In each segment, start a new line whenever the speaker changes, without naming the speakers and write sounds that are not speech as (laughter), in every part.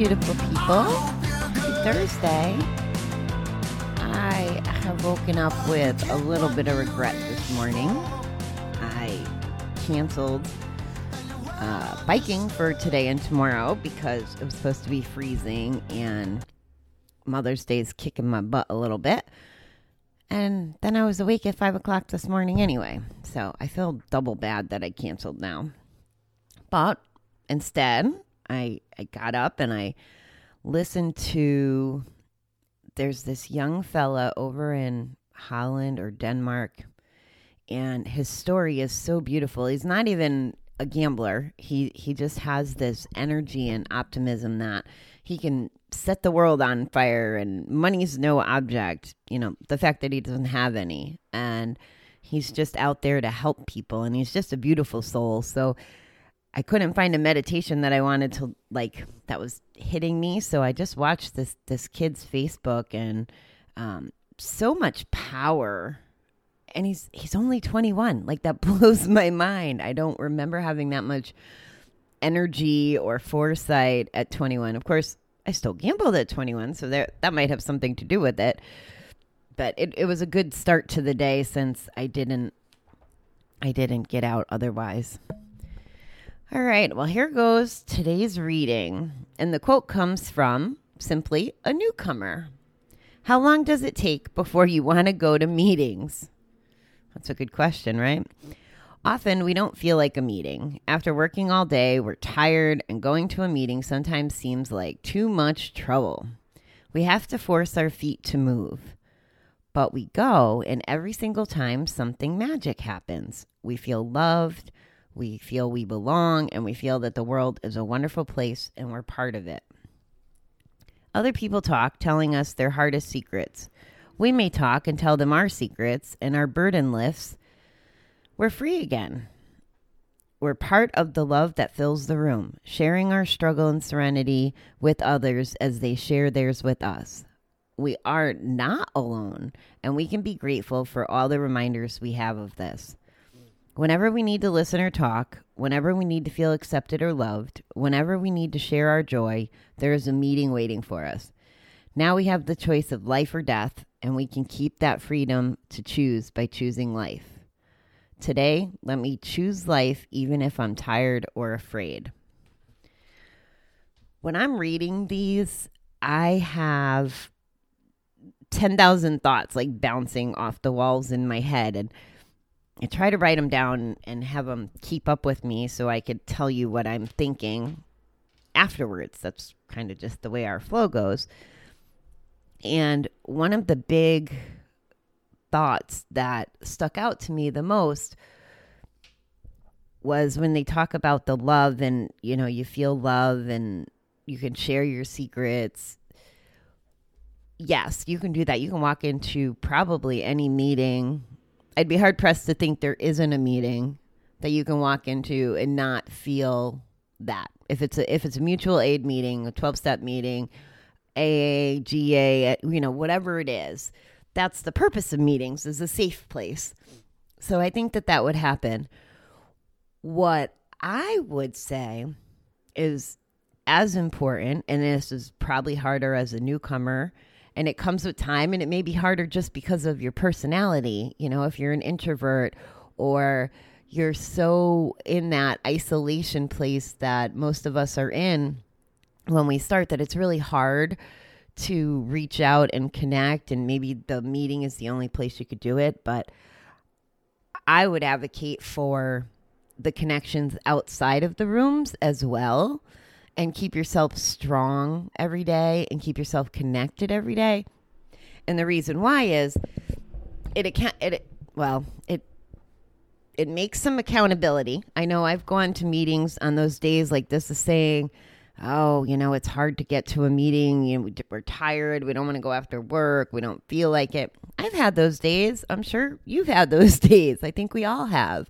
beautiful people. Happy Thursday. I have woken up with a little bit of regret this morning. I canceled uh, biking for today and tomorrow because it was supposed to be freezing and Mother's Day is kicking my butt a little bit. And then I was awake at five o'clock this morning anyway. So I feel double bad that I canceled now. But instead, I I got up and I listened to there's this young fella over in Holland or Denmark and his story is so beautiful. He's not even a gambler. He he just has this energy and optimism that he can set the world on fire and money's no object. You know, the fact that he doesn't have any and he's just out there to help people and he's just a beautiful soul. So I couldn't find a meditation that I wanted to like that was hitting me, so I just watched this this kid's Facebook and um, so much power. And he's he's only 21. Like that (laughs) blows my mind. I don't remember having that much energy or foresight at 21. Of course, I still gambled at 21, so there that might have something to do with it. But it, it was a good start to the day since I didn't I didn't get out otherwise. All right, well, here goes today's reading. And the quote comes from simply a newcomer. How long does it take before you want to go to meetings? That's a good question, right? Often we don't feel like a meeting. After working all day, we're tired, and going to a meeting sometimes seems like too much trouble. We have to force our feet to move. But we go, and every single time something magic happens. We feel loved, we feel we belong, and we feel that the world is a wonderful place and we're part of it. Other people talk, telling us their hardest secrets. We may talk and tell them our secrets, and our burden lifts. We're free again. We're part of the love that fills the room, sharing our struggle and serenity with others as they share theirs with us. We are not alone, and we can be grateful for all the reminders we have of this. Whenever we need to listen or talk, whenever we need to feel accepted or loved, whenever we need to share our joy, there is a meeting waiting for us. Now we have the choice of life or death, and we can keep that freedom to choose by choosing life. Today, let me choose life even if I'm tired or afraid. When I'm reading these, I have 10,000 thoughts like bouncing off the walls in my head. And I try to write them down and have them keep up with me so I could tell you what I'm thinking afterwards. That's kind of just the way our flow goes. And one of the big thoughts that stuck out to me the most was when they talk about the love and, you know, you feel love and you can share your secrets. Yes, you can do that. You can walk into probably any meeting I'd be hard pressed to think there isn't a meeting that you can walk into and not feel that. If it's a if it's a mutual aid meeting, a 12-step meeting, AA, GA, you know, whatever it is, that's the purpose of meetings is a safe place. So I think that that would happen. What I would say is as important, and this is probably harder as a newcomer and it comes with time and it may be harder just because of your personality you know if you're an introvert or you're so in that isolation place that most of us are in when we start that it's really hard to reach out and connect and maybe the meeting is the only place you could do it. But i would advocate for the connections outside of the rooms as well and keep yourself strong every day and keep yourself connected every day. And the reason why is it account it well, it it makes some accountability. I know I've gone to meetings on those days like this is saying, oh, you know, it's hard to get to a meeting. You know, we're tired. We don't want to go after work. We don't feel like it. I've had those days. I'm sure you've had those (laughs) days. I think we all have.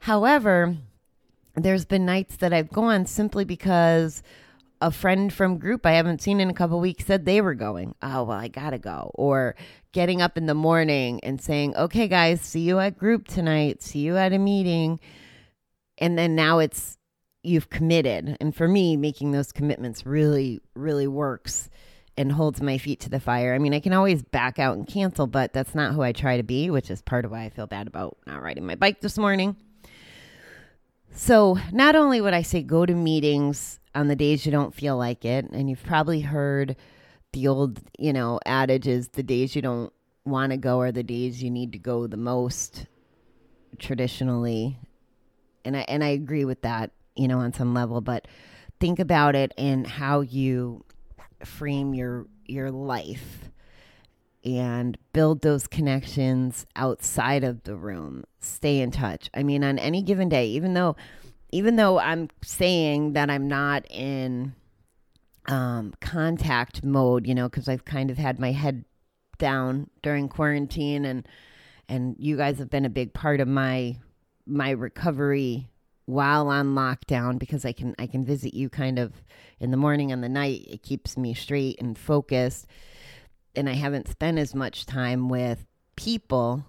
However, there's been nights that I've gone simply because a friend from group I haven't seen in a couple weeks said they were going. Oh, well, I got to go. Or getting up in the morning and saying, okay, guys, see you at group tonight, see you at a meeting. And then now it's, you've committed. And for me, making those commitments really, really works and holds my feet to the fire. I mean, I can always back out and cancel, but that's not who I try to be, which is part of why I feel bad about not riding my bike this morning. So, not only would I say go to meetings on the days you don't feel like it, and you've probably heard the old, you know, adage is the days you don't want to go are the days you need to go the most traditionally. And I and I agree with that, you know, on some level, but think about it and how you frame your your life and build those connections outside of the room. Stay in touch. I mean, on any given day, even though even though I'm saying that I'm not in um, contact mode, you know, because I've kind of had my head down during quarantine, and and you guys have been a big part of my my recovery while on lockdown because I can I can visit you kind of in the morning and the night. It keeps me straight and focused, and I haven't spent as much time with people.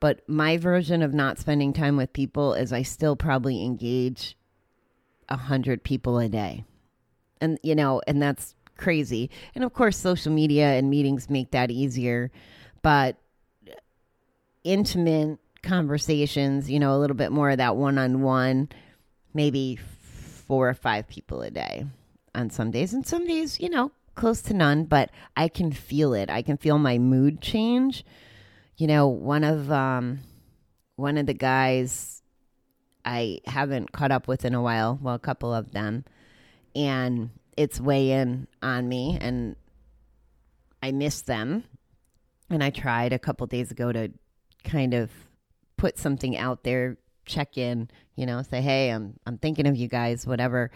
But my version of not spending time with people is I still probably engage a hundred people a day and you know and that's crazy and of course social media and meetings make that easier but intimate conversations you know a little bit more of that one-on-one maybe four or five people a day on some days and some days you know close to none but i can feel it i can feel my mood change you know one of um one of the guys i haven't caught up with in a while well a couple of them and it's weighing on me and I miss them. And I tried a couple days ago to kind of put something out there, check in, you know, say, "Hey, I'm I'm thinking of you guys, whatever."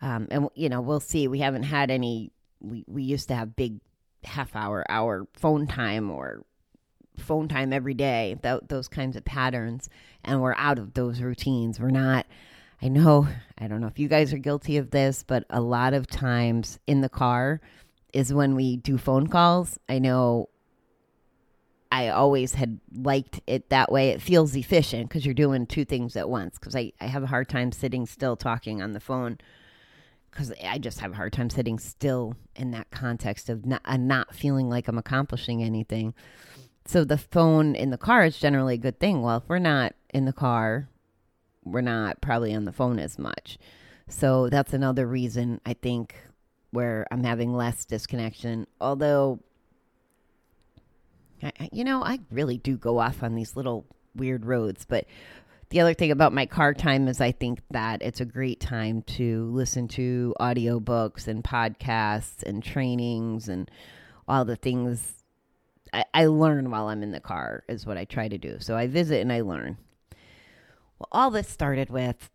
Um, and you know, we'll see. We haven't had any. We we used to have big half hour, hour phone time or phone time every day. Th- those kinds of patterns, and we're out of those routines. We're not. I know, I don't know if you guys are guilty of this, but a lot of times in the car is when we do phone calls. I know I always had liked it that way. It feels efficient because you're doing two things at once. Because I, I have a hard time sitting still talking on the phone because I just have a hard time sitting still in that context of not, uh, not feeling like I'm accomplishing anything. So the phone in the car is generally a good thing. Well, if we're not in the car, we're not probably on the phone as much. So that's another reason I think where I'm having less disconnection. Although, I, you know, I really do go off on these little weird roads. But the other thing about my car time is I think that it's a great time to listen to audiobooks and podcasts and trainings and all the things I, I learn while I'm in the car, is what I try to do. So I visit and I learn. Well, all this started with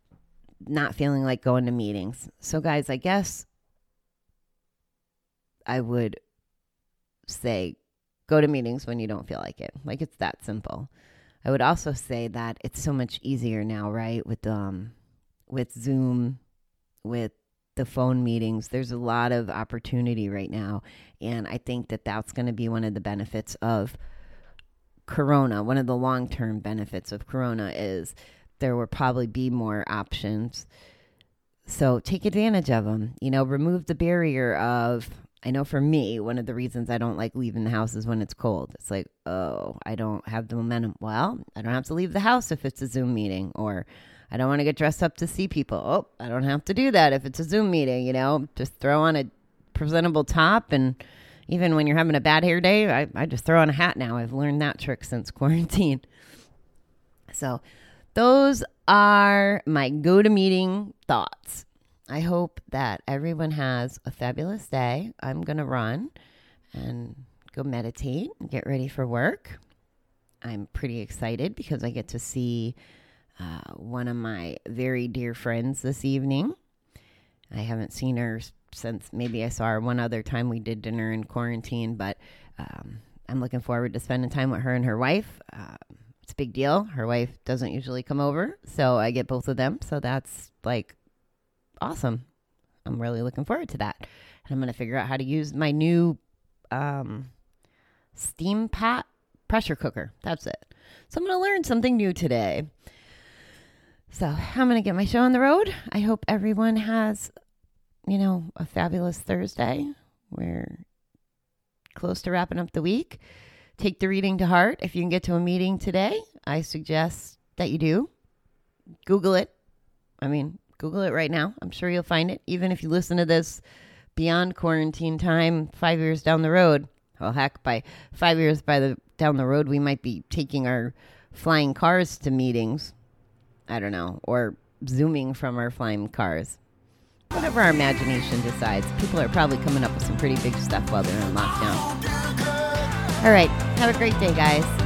not feeling like going to meetings. So, guys, I guess I would say go to meetings when you don't feel like it. Like it's that simple. I would also say that it's so much easier now, right? With um with Zoom, with the phone meetings, there's a lot of opportunity right now, and I think that that's going to be one of the benefits of corona. One of the long-term benefits of corona is there will probably be more options. So take advantage of them. You know, remove the barrier of I know for me, one of the reasons I don't like leaving the house is when it's cold. It's like, oh, I don't have the momentum. Well, I don't have to leave the house if it's a Zoom meeting, or I don't want to get dressed up to see people. Oh, I don't have to do that if it's a Zoom meeting, you know, just throw on a presentable top. And even when you're having a bad hair day, I, I just throw on a hat now. I've learned that trick since (laughs) quarantine. So, those are my go to meeting thoughts. I hope that everyone has a fabulous day. I'm going to run and go meditate and get ready for work. I'm pretty excited because I get to see uh, one of my very dear friends this evening. I haven't seen her since maybe I saw her one other time we did dinner in quarantine, but um, I'm looking forward to spending time with her and her wife. Uh, It's a big deal. Her wife doesn't usually come over, so I get both of them. So that's like awesome. I'm really looking forward to that. And I'm going to figure out how to use my new um, steam pot pressure cooker. That's it. So I'm going to learn something new today. So I'm going to get my show on the road. I hope everyone has, you know, a fabulous Thursday. We're close to wrapping up the week. Take the reading to heart. If you can get to a meeting today, I suggest that you do. Google it. I mean, Google it right now. I'm sure you'll find it. Even if you listen to this beyond quarantine time, five years down the road. Well, heck, by five years by the down the road, we might be taking our flying cars to meetings. I don't know, or zooming from our flying cars. Whatever our imagination decides, people are probably coming up with some pretty big stuff while they're in lockdown. All right, have a great day, guys.